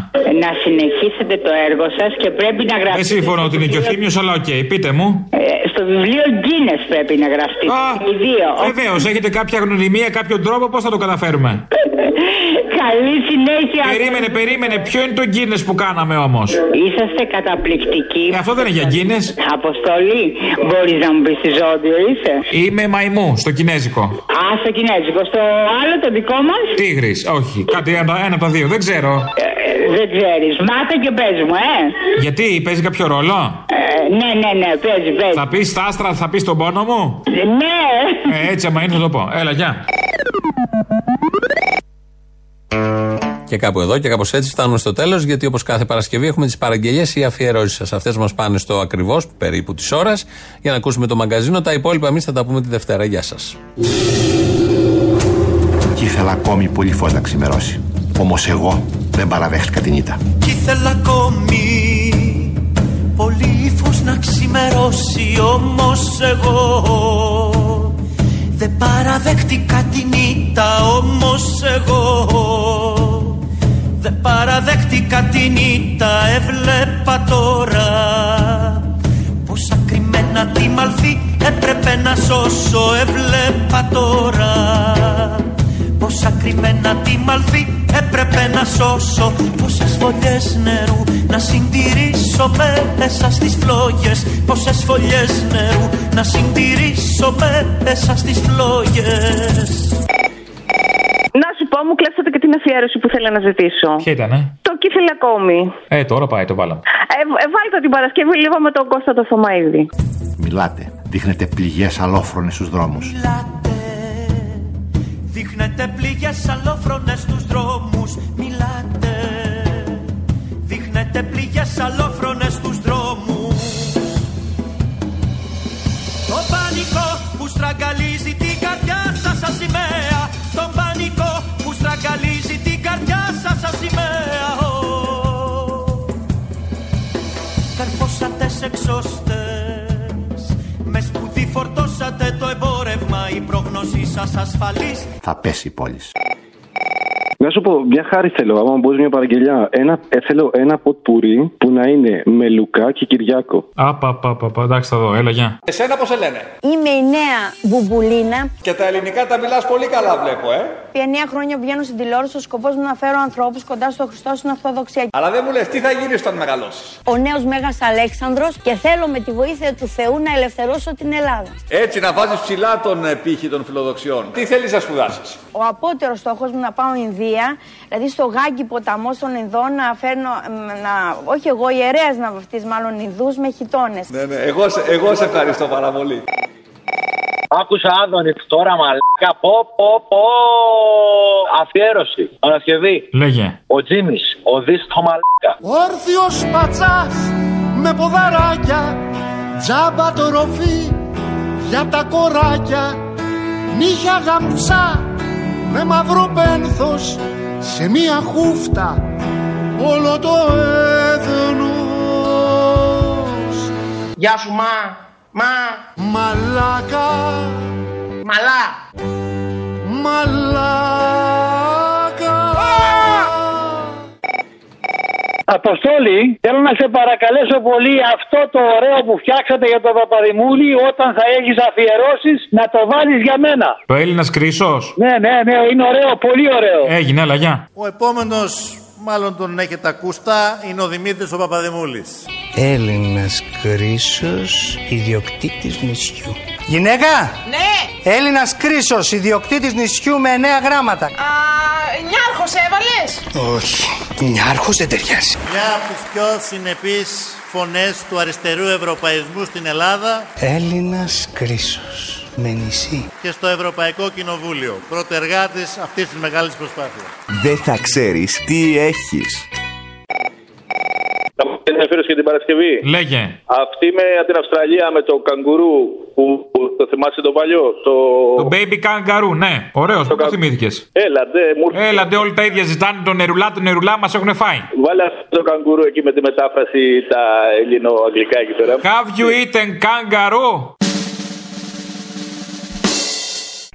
Να συνεχίσετε το έργο σας και πρέπει να Δεν γραφτείτε. σύμφωνο ότι είναι και ο Θήμιος, αλλά οκ, πείτε μου. Ε, στο βιβλίο Guinness πρέπει να γραφτείτε. Οι δύο. Βεβαίως, έχετε κάποια γνωριμία, κάποιο τρόπο, πώς θα το καταφέρουμε; Καλή συνέχεια. Περίμενε, περίμενε. Ποιο είναι το Guinness που κάναμε όμως; Είσαστε καταπληκτικοί. Ε, αυτό δεν είναι για Guinness. Αποστολή, μπορείς να μου πεις τι ζώδιο είσαι; Είμαι μαϊμού στο κινέζικο. Α, στο κινέζικο. Στο άλλο το δικό μας; Τίγρης, όχι. Κάτι ένα, ένα από τα δύο, δεν ξέρω. δεν ξέρεις. Μάθε και πες μου, ε. Γιατί παίζει κάποιο ρόλο; Ε, ναι, ναι, ναι, παίζει, παίζει. Θα πεις τα άστρα, θα πεις τον πόνο μου; Ναι. Ε, έτσι, άμα είναι, θα το πω. Έλα, γεια. Και κάπου εδώ και κάπως έτσι φτάνουμε στο τέλος, γιατί όπως κάθε Παρασκευή έχουμε τις παραγγελίες ή αφιερώσεις σας. Αυτές μας πάνε στο ακριβώς περίπου τη ώρα για να ακούσουμε το μαγκαζίνο. Τα υπόλοιπα εμείς θα τα πούμε τη Δευτέρα. Γεια σας. Κι ήθελα ακόμη πολύ φως να ξημερώσει. Όμως εγώ δεν παραδέχτηκα την ήττα. Κι ήθελα ακόμη πολύ φως να ξημερώσει όμως εγώ δεν παραδέχτηκα την ήττα όμως εγώ δεν παραδέχτηκα την ήττα έβλεπα τώρα Πόσα κρυμμένα τη μαλφή έπρεπε να σώσω έβλεπα τώρα Πόσα κρυμμένα τη μαλφή έπρεπε να σώσω Πόσες φωλιές νερού να συντηρήσω μέσα στις φλόγες Πόσες φωλιές νερού να συντηρήσω μέσα στις φλόγες. Να σου πω, μου κλέψατε και την αφιέρωση που θέλω να ζητήσω. Ποια ήτανε; Το κύθελε ακόμη. Ε, τώρα πάει, το βάλαμε. Ε, ε, βάλτε την Παρασκευή λίγο με τον Κώστα το Θωμαίδη. Μιλάτε, δείχνετε πληγές αλόφρονες στους δρόμους. Δείχνετε πληγές αλόφρονες στους δρόμους Μιλάτε Δείχνετε πληγές αλόφρονες στους δρόμους Το πανικό που στραγγαλίζει την καρδιά σας σαν σημαία Καρφώσατε σε εξώστες. Με σπουδή φορτώσατε το εμπόρευμα. Η πρόγνωσή σας ασφαλής. Θα πέσει η πόλη. Να σου πω, μια χάρη θέλω, άμα μπορεί μια παραγγελιά. Ένα, ε, θέλω ένα ποτπουρί που να είναι με Λουκά και Κυριάκο. Απαπαπαπα, εντάξει, θα δω, έλα, γεια. Εσένα πώς σε λένε; Είμαι η νέα Μπουμπουλίνα. Και τα ελληνικά τα μιλάς πολύ καλά βλέπω, ε. Επί 9 χρόνια βγαίνω στην τηλεόραση. Ο σκοπός μου να φέρω ανθρώπους κοντά στο Χριστό στην Ορθοδοξία. Αλλά δεν μου λες τι θα γίνεις όταν μεγαλώσεις; Ο νέος Μέγας Αλέξανδρος και θέλω με τη βοήθεια του Θεού να ελευθερώσω την Ελλάδα. Έτσι να βάζεις ψηλά τον ε, πύχη των φιλοδοξιών. Τι θέλεις να σπουδάσεις; Ο απότερος στόχος μου να πάω Ινδία, δηλαδή στο Γάγκη ποταμό των Ινδών να φέρνω, μ, να, όχι εγώ, ιερέα να βαφτεί μάλλον Ινδούς με χιτώνες. Ναι, ναι, εγώ, σε- εγώ σε ευχαριστώ πάρα πολύ. Άκουσα Άδωνη τώρα μαλάκα. Πω, πω, πω. Αφιέρωση. Παρασκευή. Λέγε. Ο Τζίμις. Ο Δης το μαλάκα. Όρθιος πατσάς με ποδαράκια Τζάμπα το ροφή για τα κοράκια Νύχια γαμψά με μαύρο πένθος Σε μία χούφτα όλο το έθνος. Γεια σου μα, μα, Μαλάκα, μαλά. Αποστόλη, θέλω να σε παρακαλέσω πολύ αυτό το ωραίο που φτιάξατε για τον Παπαδημούλη όταν θα έχεις αφιερώσεις να το βάλεις για μένα. Το Έλληνας Κρίσος. Ναι, ναι, ναι, είναι ωραίο, πολύ ωραίο. Έγινε, έλα, γεια. Ο επόμενος, μάλλον τον έχετε ακούστα, είναι ο Δημήτρης ο Παπαδημούλης. Έλληνας Κρίσος, ιδιοκτήτης νησιού. Γυναίκα! Ναι. Έλληνας Κρίσος, ιδιοκτήτης νησιού με 9 γράμματα. Α, Νιάρχος έβαλες; Όχι. Νιάρχος δεν ταιριάζει. Μια από τις πιο συνεπείς φωνές του αριστερού ευρωπαϊσμού στην Ελλάδα Έλληνας Κρίσος. Με νησί. και στο Ευρωπαϊκό Κοινοβούλιο. Πρωτεργάτης αυτής της μεγάλης προσπάθειας. Δεν θα ξέρεις τι έχεις. Θα μου πεις ενδιαφέρον για την Παρασκευή; Λέγε. Αυτή με την Αυστραλία με το καγκουρού που, που το θυμάσαι το παλιό. Το, Το baby kangaroo, ναι. Ωραίος, πού το θυμήθηκες; Έλα, ντε, μου ήρθε. Έλα, ντε, όλοι τα ίδια ζητάνε το νερουλά, το νερουλά μας έχουν φάει. Βάλε αυτό το καγκουρού εκεί με τη μετάφραση τα ελληνοαγγλικά εκεί πέρα. Have you eaten kangaroo?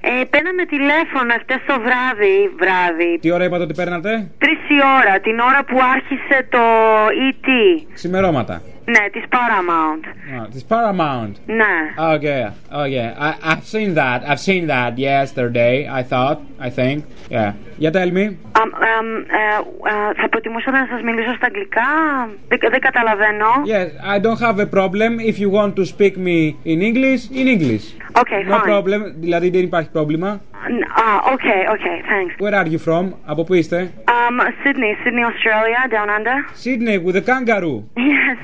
Ε, παίρναμε τηλέφωνο χτες το βράδυ, βράδυ. Τι ώρα είπατε ότι παίρνατε; Τρεις η ώρα, την ώρα που άρχισε το ET. Ξημερώματα. Ναι, τη Paramount. Ah, this Paramount. Ναι. Okay, okay. I, I've seen that. I've seen that yesterday. I thought. I think. Yeah. Yeah, tell me. Αμ, αμ, ε, ε, θα προτιμούσα να σας μιλήσω στα αγγλικά. Δεν, δεν καταλαβαίνω. Yes, I don't have a problem. If you want to speak me in English, in English. Okay, No fine. problem. Δηλαδή δεν υπάρχει πρόβλημα. Ah, okay, okay, thanks. Where are you from? Από πού είστε? Um, Sydney, Sydney, Australia, down under. Sydney with a kangaroo. Yes.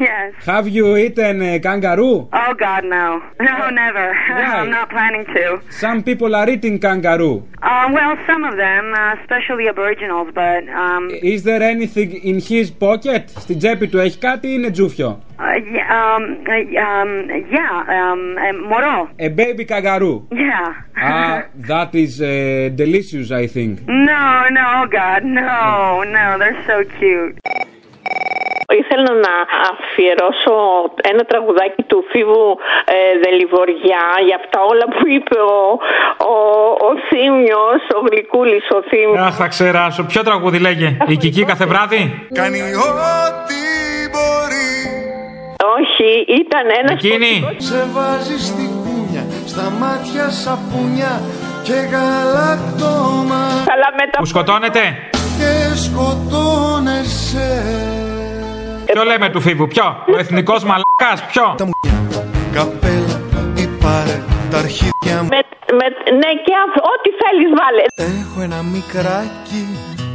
yes. Have you eaten a kangaroo? Oh God, no. No, never. I'm not planning to. Some people are eating kangaroo. Um, well, some of them, uh, especially aboriginals, but um, Is there anything in his pocket? Στην τσέπη του έχει κάτι ή είναι τζούφιο? uh, yeah, um, uh, um, yeah, um, uh, moro. A baby kangaroo. Yeah. Ah, that is uh, delicious, I think. No, no, oh God, no, no, they're so cute. Ήθελα να αφιερώσω ένα τραγουδάκι του Φίβου ε, Δελιβοριά για αυτά όλα που είπε ο, ο, ο Θήμιος, ο Γλυκούλης ο Θήμιος. Αχ, θα ξεράσω. Ποιο τραγούδι λέγε; Η Κική κάθε βράδυ; Κάνει ό,τι μπορεί. Όχι, ήταν ένας Εκείνη. Σε βάζει στην κούνια, στα μάτια σαπούνια και γαλακτόμα. Αλλά μετά... Που σκοτώνεται. Και σκοτώνεσαι. Ποιο λέμε του Φίβου, ποιο; Ο εθνικός μαλάκα, ποιο; Καπέλα ή πάρε τα αρχίδια μου. Με, με, ναι, και αυ- ό,τι θέλεις βάλε. Έχω ένα μικράκι,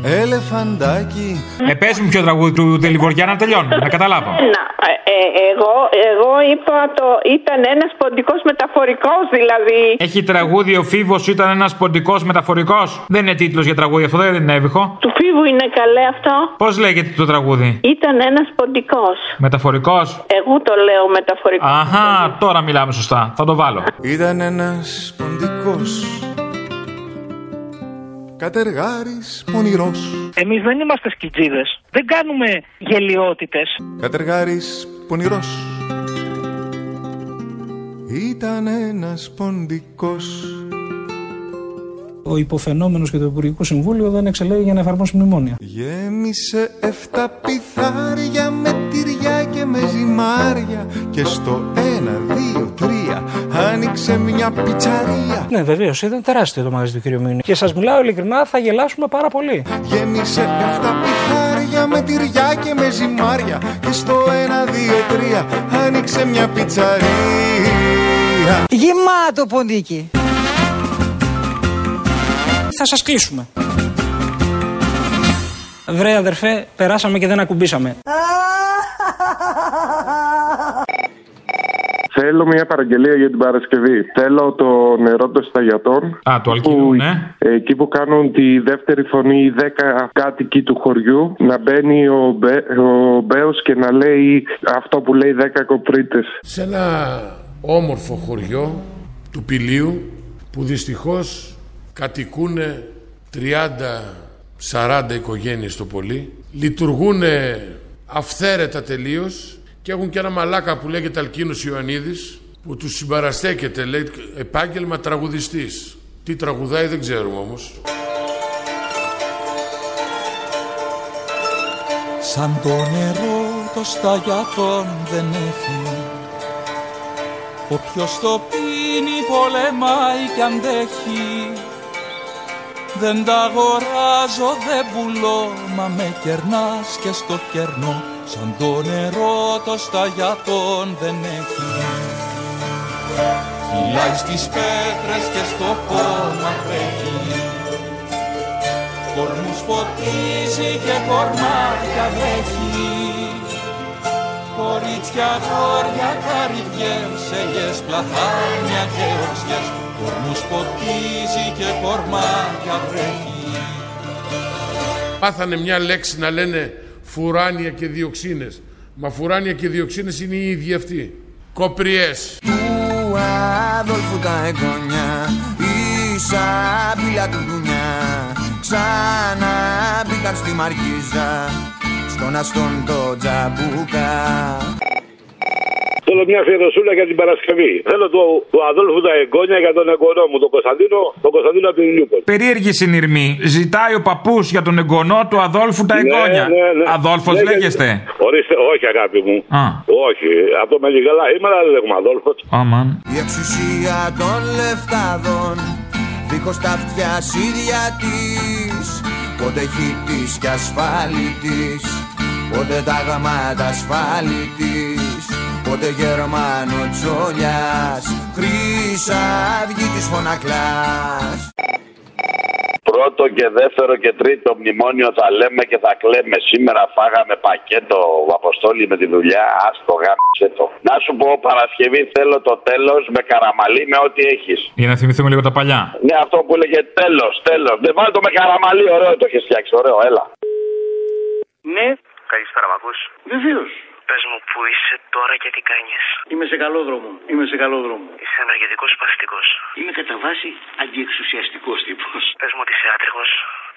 ελεφαντάκι. Ε, πες μου ποιο τραγούδι του Δελιβοριά να τελειώνουμε, να καταλάβω. Να, ε, ε, εγώ, εγώ είπα το ήταν ένας ποντικός μεταφορικός δηλαδή. Έχει τραγούδι ο Φίβος ήταν ένας ποντικός μεταφορικός. Δεν είναι τίτλος για τραγούδι αυτό, δεν είναι έβυχο. Του Φίβου είναι καλέ αυτό. Πώς λέγεται το τραγούδι, Ήταν ένας ποντικός. Μεταφορικός; Εγώ το λέω μεταφορικός. Αχά, τώρα μιλάμε σωστά. Θα το βάλω. Ήταν ένας ποντικός Κατεργάρης πονηρός Εμείς δεν είμαστε σκιτζίδες. Δεν κάνουμε γελιότητες. Κατεργάρης πονηρός Ήταν ένας ποντικός Ο υποφαινόμενος και το Υπουργικό Συμβούλιο δεν εξελέγει για να εφαρμόσει μνημόνια. Γέμισε εφτά πιθάρια με τυριά και με ζυμάρια Και στο ένα, δύο, τρία άνοιξε μια πιτσαρία Ναι, βεβαίως, ήταν τεράστιο το μαγαζί του κ. Μίνη. Και σας μιλάω ειλικρινά, θα γελάσουμε πάρα πολύ. Γέμισε εφτά πιθάρια με τυριά και με ζυμάρια Και στο ένα, δύο, τρία άνοιξε μια πιτσαρία Γεμάτο ποντίκι. Θα σας κλείσουμε. Βρε αδερφέ, περάσαμε και δεν ακουμπήσαμε. Θέλω μια παραγγελία για την Παρασκευή. Θέλω το νερό των σταγιατών. Α, το αλκοολού, ναι. Εκεί που κάνουν τη δεύτερη φωνή οι δέκα κάτοικοι του χωριού να μπαίνει ο, Μπέ, ο Μπέος και να λέει αυτό που λέει δέκα κοπρίτες. σε ένα όμορφο χωριό του Πηλίου που δυστυχώς κατοικούν 30-40 οικογένειες το πολύ λειτουργούν αυθαίρετα τελείως και έχουν και ένα μαλάκα που λέγεται Αλκίνος Ιωαννίδης που τους συμπαραστέκεται λέει επάγγελμα τραγουδιστής. Τι τραγουδάει δεν ξέρουμε όμως. Σαν το νερό το σταγιατόν δεν έχει. Όποιος το πίνει πολεμάει κι αντέχει Δεν τα αγοράζω, δεν πουλώ Μα με κερνάς και στο κερνό Σαν το νερό το σταγιατόν δεν έχει. Φυλάει στις πέτρες και στο χώμα τρέχει. Κορμούς ποτίζει και κορμάτια βρέχει. Κορίτσια, χώρια, καρυδιές, ελιές, πλαθάνια και οξιές Κορμούς ποτίζει και κορμάτια βρέχει Πάθανε μια λέξη να λένε φουράνια και διοξίνες. Μα φουράνια και διοξίνες είναι οι ίδιοι αυτοί. Κοπριές. Του Αδόλφου τα εγγόνια Η σαπίλα του δουνιά Ξανά μπήκαν στη Μαρκίζα Στον αστόν το τζαμπούκα Θέλω μια αφιερωσούλα για την Παρασκευή. Θέλω του, του Αδόλφου τα εγγόνια για τον εγγονό μου, τον Κωνσταντίνο, τον Κωνσταντίνο από την Ηλιούπολη. Περίεργη συνειρμή. Ζητάει ο παππούς για τον εγγονό του Αδόλφου τα εγγόνια. ναι, ναι. Αδόλφος Ναι, λέγεστε; Ορίστε, όχι αγάπη μου. Α. Όχι, αυτό με λιγαλά. Είμαι αλλά δεν λέγουμε Αδόλφο. Αμάν. Η εξουσία των λεφτάδων Δίχως τα αυτιά ίδια της Πότε χίτης και ασφάλιτης Πότε τα γαμάτα ασφάλιτης Πότε Γερμανο τσόλιας Χρύσα αυγή της φωνακλάς Πρώτο και δεύτερο και τρίτο μνημόνιο θα λέμε και θα κλαίμε. Σήμερα φάγαμε πακέτο Αποστόλη με τη δουλειά. Άστο γάμισε το. Να σου πω Παρασκευή θέλω το τέλος με καραμαλί με ό,τι έχεις. Για να θυμηθούμε λίγο τα παλιά. Ναι, αυτό που έλεγε τέλος, τέλος. Δεν βάλω το με καραμαλί, ωραίο το έχεις φτιάξει, ωραίο, έλα. Ναι, Καλησπέρα, μ' ακούς; βεβαίως. Πες μου, πού είσαι τώρα και τι κάνεις. Είμαι σε καλό δρόμο. Είμαι σε καλό δρόμο. Είσαι ενεργητικός παθητικός. Είμαι κατά βάση αντιεξουσιαστικός τύπος. Πες μου ότι είσαι άτριχο.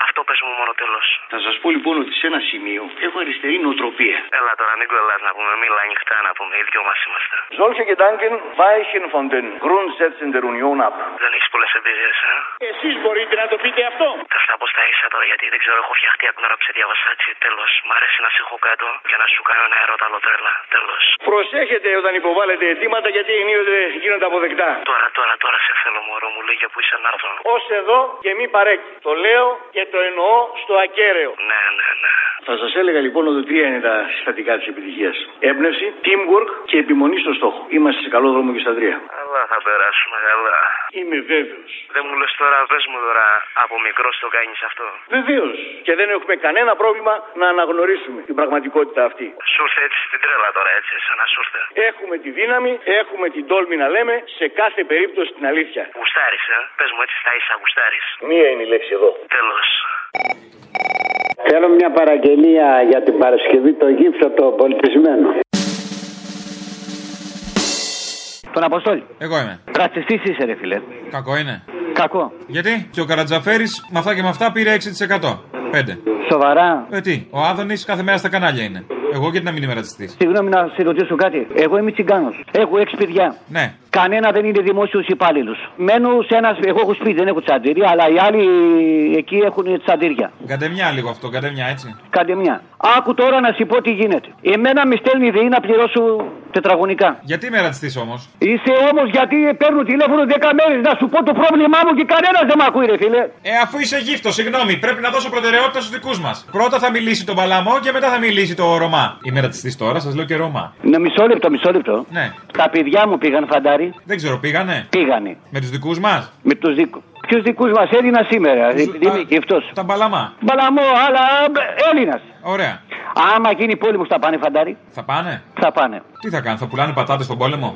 Αυτό πες μου μόνο τέλος. Θα σας πω λοιπόν ότι σε ένα σημείο έχω αριστερή νοοτροπία. Έλα τώρα, μην κολλάς να πούμε. Μίλα ανοιχτά να πούμε. Οι δυο μας είμαστε. Solche Gedanken weichen von den Grundsätzen der Union ab. Δεν έχεις πολλές εμπειρίες, ε; Εσείς μπορείτε να το πείτε αυτό. Θα στα πω στα ίσα τώρα γιατί δεν ξέρω. Έχω φτιαχτεί από την ώρα που σε διάβασα έτσι. Τέλος. Μ' αρέσει να σε έχω κάτω για να σου κάνω ένα ερώτα τρέλα. Τέλος. Προσέχετε όταν υποβάλλετε αιτήματα γιατί ενίοτε γίνονται αποδεκτά. Τώρα, τώρα, τώρα σε θέλω, μωρό μου. Λέγε που είσαι να έρθω. Ω εδώ και μη παρέκει. Το λέω και το εννοώ στο ακέραιο. Ναι, ναι, ναι. Θα σας έλεγα λοιπόν ότι τρία είναι τα συστατικά της επιτυχίας. Έμπνευση, teamwork και επιμονή στο στόχο. Είμαστε σε καλό δρόμο και στα τρία. Αλλά θα περάσουμε καλά. Είμαι βέβαιος. Δεν μου λες τώρα, πες μου τώρα, από μικρό το κάνεις αυτό. Βεβαίως. Και δεν έχουμε κανένα πρόβλημα να αναγνωρίσουμε την πραγματικότητα αυτή. Σου ήρθε έτσι στην τρέλα τώρα, έτσι, σαν να σου ήρθε. Έχουμε τη δύναμη, έχουμε την τόλμη να λέμε σε κάθε περίπτωση την αλήθεια. Γουστάρι, ε. Πες μου έτσι στα ίσα, γουστάρι. Μία είναι η λέξη εδώ. Τέλος. Θέλω μια παραγγελία για την Παρασκευή το γύψο το πολιτισμένο. Τον Αποστόλη. Εγώ είμαι. Ρατσιστή είσαι, ρε φίλε. Κακό είναι. Κακό. Γιατί; Και ο Καρατζαφέρης με αυτά και με αυτά πήρε 6%. 5. Σοβαρά. Ε, τι, ο Άδωνης κάθε μέρα στα κανάλια είναι. Εγώ γιατί να μην είμαι ρατσιστής; Συγγνώμη να σε ρωτήσω κάτι. Εγώ είμαι τσιγκάνος. Έχω έξι παιδιά. Ναι. Κανένα δεν είναι δημόσιος υπάλληλος. Μένω σε ένα. Εγώ έχω σπίτι, δεν έχω τσαντήρια, αλλά οι άλλοι εκεί έχουν τσαντήρια. Καντεμιά λίγο αυτό, καντεμιά έτσι. Κάντε μια. Άκου τώρα να σου πω τι γίνεται. Εμένα με στέλνει η ΔΕΗ να πληρώσω τετραγωνικά. Γιατί είμαι ρατσιστή όμως; Είσαι όμως γιατί παίρνω τηλέφωνο 10 μέρες να σου πω το πρόβλημά μου και κανένας δεν με ακούει, ρε φίλε. Ε, αφού είσαι γύφτος, συγγνώμη, πρέπει να δώσω προτεραιότητα στους δικούς μας. Πρώτα θα μιλήσει τον Παλαμό και μετά θα μιλήσει το Ρωμά. Είμαι ρατσιστή τώρα, σας λέω και Ρωμά. Ναι, μισό λεπτό, μισό λεπτό. Ναι. Τα παιδιά μου πήγαν φαντάρι. Δεν ξέρω, πήγανε; Πήγανε. Με τους δικούς μας; Με τους δικούς. Ποιους δικούς μας; Έλληνας σήμερα, επειδή είμαι γυφτό. Τα Μπαλαμά. Μπαλαμό, αλλά Έλληνας. Ωραία. Άμα γίνει πόλεμος θα πάνε φαντάρι; Θα πάνε; Θα πάνε. Τι θα κάνουν, θα πουλάνε πατάτες στον πόλεμο;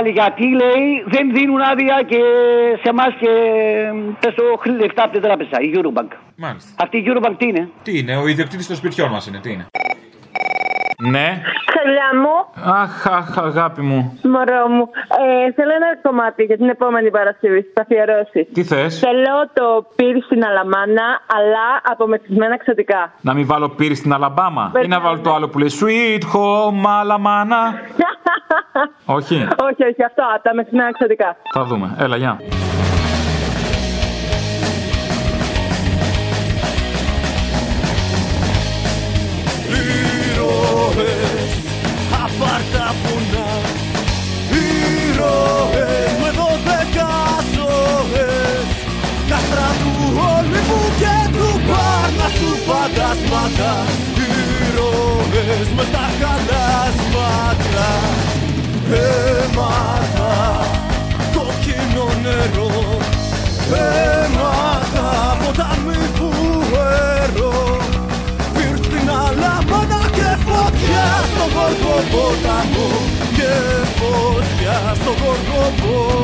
βάλει γιατί λέει δεν δίνουν άδεια και σε εμάς και πες το λεφτά από την τράπεζα, η Eurobank. Μάλιστα. Αυτή η Eurobank τι είναι; Τι είναι, ο ιδιοκτήτης των σπιτιών μας είναι, τι είναι; Ναι. Χαλιά μου, Αχ, αχ, αγάπη μου. μωρό μου, ε, θέλω ένα κομμάτι για την επόμενη Παρασκευή, θα αφιερώσεις. Τι θες; Θέλω το πύρι στην Αλαμάνα, αλλά από μεθυσμένα ξωτικά. Να μην βάλω πύρι στην Αλαμπάμα ή να βάλω το άλλο που λέει Sweet home, Alabama. Όχι. όχι, όχι, αυτό, τα μεσημένα εξωτικά. Θα δούμε. Έλα, γεια. Ήρωες απάρτα βουνά Ήρωες με δώδεκα ζωές Κάστρα του Όλυμπου και του Πάρνασου φαντάσματα Ήρωες με τα Αίματα, κόκκινο νερό. Αίματα, ποτάμι που έρω. Πύρτινα λαμάνα και φωτιά στο γοργό ποταμό Και φωτιά στο γοργό ποταμό